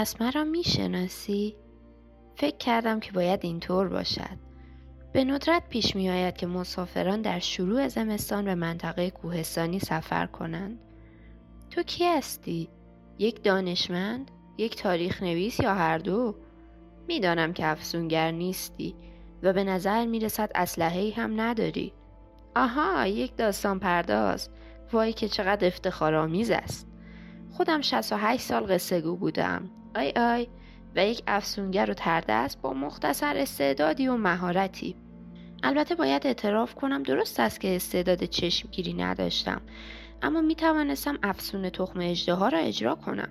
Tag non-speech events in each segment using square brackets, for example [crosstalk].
پس مرا می‌شناسی؟ فکر کردم که باید اینطور باشد به ندرت پیش می آید که مسافران در شروع زمستان به منطقه کوهستانی سفر کنند تو کی هستی؟ یک دانشمند؟ یک تاریخ نویس یا هر دو؟ می‌دانم که افسونگر نیستی و به نظر می رسد اسلحه هم نداری آها یک داستان پرداز وای که چقدر افتخارآمیز است خودم 68 سال قصه گو بودم. آی آی و یک افسونگر و ترده است با مختصر استعدادی و مهارتی. البته باید اعتراف کنم درست است که استعداد چشمگیری نداشتم اما می توانستم افسون تخم اجده را اجرا کنم.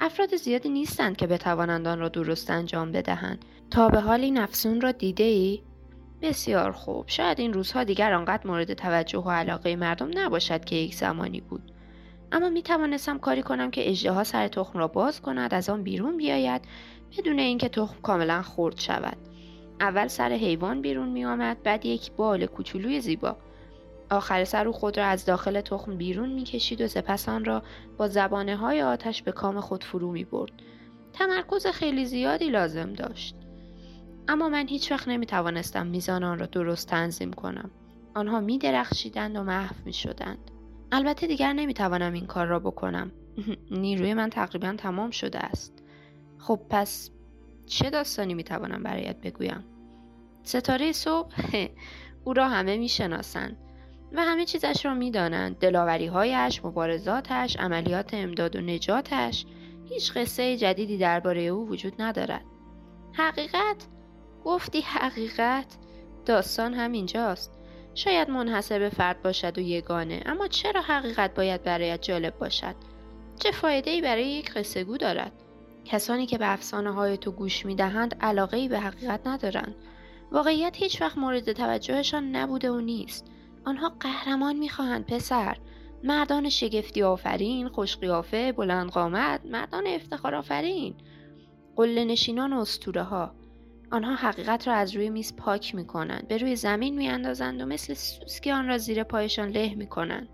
افراد زیادی نیستند که بتوانند آن را درست انجام بدهند. تا به حال این افسون را دیده ای؟ بسیار خوب. شاید این روزها دیگر آنقدر مورد توجه و علاقه مردم نباشد که یک زمانی بود. اما می توانستم کاری کنم که اجده سر تخم را باز کند از آن بیرون بیاید بدون اینکه تخم کاملا خرد شود اول سر حیوان بیرون می آمد بعد یک بال کوچولوی زیبا آخر سر او خود را از داخل تخم بیرون می کشید و سپس آن را با زبانه های آتش به کام خود فرو می برد. تمرکز خیلی زیادی لازم داشت. اما من هیچ وقت نمی توانستم میزان آن را درست تنظیم کنم. آنها می درخشیدند و محو می شدند. البته دیگر نمی توانم این کار را بکنم. [laughs] نیروی من تقریبا تمام شده است. خب پس چه داستانی می توانم برایت بگویم؟ ستاره صبح [laughs] او را همه می شناسند. و همه چیزش را می‌دانند دلاوریهایش مبارزاتش عملیات امداد و نجاتش هیچ قصه جدیدی درباره او وجود ندارد حقیقت گفتی حقیقت داستان همینجاست شاید منحصر به فرد باشد و یگانه اما چرا حقیقت باید برایت جالب باشد؟ چه فایده ای برای یک قصه گو دارد؟ کسانی که به افسانه های تو گوش می دهند علاقه ای به حقیقت ندارند. واقعیت هیچ وقت مورد توجهشان نبوده و نیست. آنها قهرمان می‌خواهند پسر. مردان شگفتی آفرین خوشقیافه بلند قامت مردان افتخار آفرین. قله نشینان اسطوره ها آنها حقیقت را از روی میز پاک می‌کنند. به روی زمین میاندازند و مثل سوسکی آن را زیر پایشان له می‌کنند.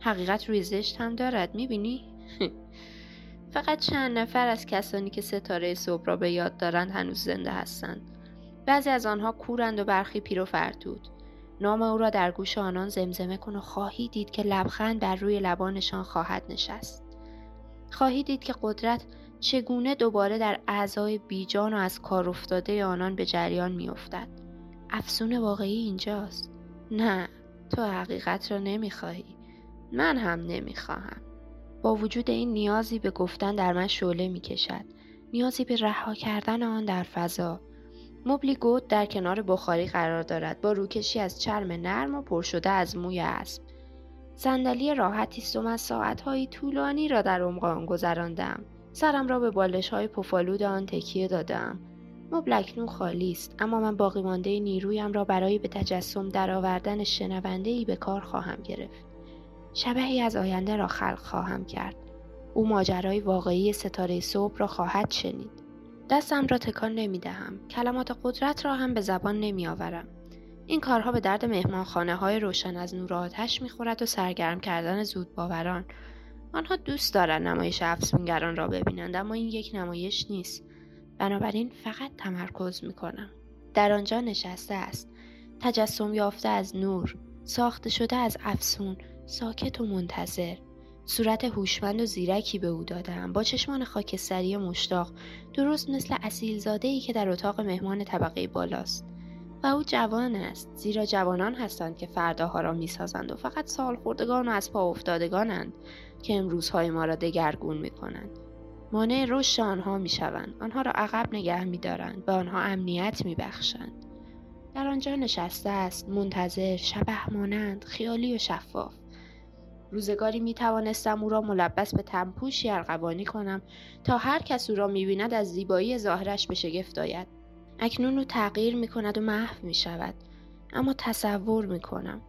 حقیقت روی زشت هم دارد می‌بینی؟ [laughs] فقط چند نفر از کسانی که ستاره صبح را به یاد دارند هنوز زنده هستند. بعضی از آنها کورند و برخی پیر و فرتود. نام او را در گوش آنان زمزمه کن و خواهی دید که لبخند بر روی لبانشان خواهد نشست. خواهی دید که قدرت چگونه دوباره در اعضای بیجان و از کار افتاده آنان به جریان میافتد؟ افسون واقعی اینجاست. نه تو حقیقت را نمی‌خواهی. من هم نمی‌خواهم. با وجود این نیازی به گفتن در من شعله می‌کشد. نیازی به رها کردن آن در فضا. مبلی گود در کنار بخاری قرار دارد. با روکشی از چرم نرم و پر شده از موی اسب. صندلی راحتی است و من ساعتهایی طولانی را در عمق آن گذراندم. سرم را به بالش های پفالود آن تکیه دادم مبل اکنون خالی است اما من باقی مانده نیرویم را برای به تجسم درآوردن شنونده ای به کار خواهم گرفت شبهی از آینده را خلق خواهم کرد او ماجرای واقعی ستاره صبح را خواهد شنید دستم را تکان نمی دهم. کلمات قدرت را هم به زبان نمی آورم. این کارها به درد مهمانخانه های روشن از نور آتش می خورد و سرگرم کردن زود باوران. آنها دوست دارند نمایش افسونگران را ببینند اما این یک نمایش نیست. بنابراین فقط تمرکز می کنم. در آنجا نشسته است. تجسم یافته از نور. ساخته شده از افسون. ساکت و منتظر. صورت هوشمند و زیرکی به او دادم با چشمان خاکستری مشتاق درست مثل اصیلزاده ای که در اتاق مهمان طبقه بالاست و او جوان است زیرا جوانان هستند که فرداها را می‌سازند و فقط سال خوردگان و از پا افتادگانند که امروزهای ما را دگرگون می کنند. مانع رشد آنها می شوند. آنها را عقب نگه می دارند. به آنها امنیت می بخشند. در آنجا نشسته است منتظر شبه مانند خیالی و شفاف روزگاری می توانستم او را ملبس به تنپوشی ارغوانی کنم تا هر کس او را می بیند از زیبایی ظاهرش به شگفت آید. اکنون او تغییر می کند و محو می شود. اما تصور می کنم.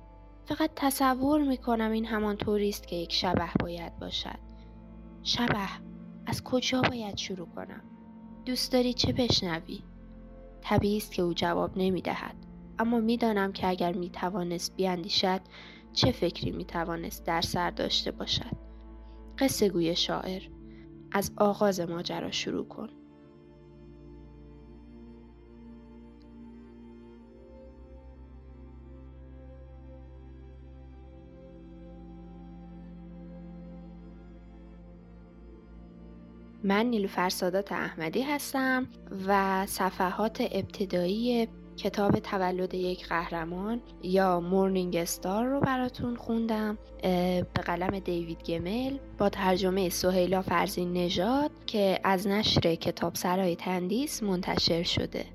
فقط تصور می کنم این همان است که یک شبه باید باشد. شبه از کجا باید شروع کنم؟ دوست داری چه بشنوی؟ طبیعی است که او جواب نمی دهد. اما می‌دانم که اگر می توانست بیاندیشد چه فکری می توانست در سر داشته باشد قصه گوی شاعر از آغاز ماجرا شروع کن من نیلوفر سادات احمدی هستم و صفحات ابتدایی کتاب تولد یک قهرمان یا مورنینگ استار رو براتون خوندم به قلم دیوید گمل با ترجمه سهیلا فرزین نژاد که از نشر کتاب سرای تندیس منتشر شده.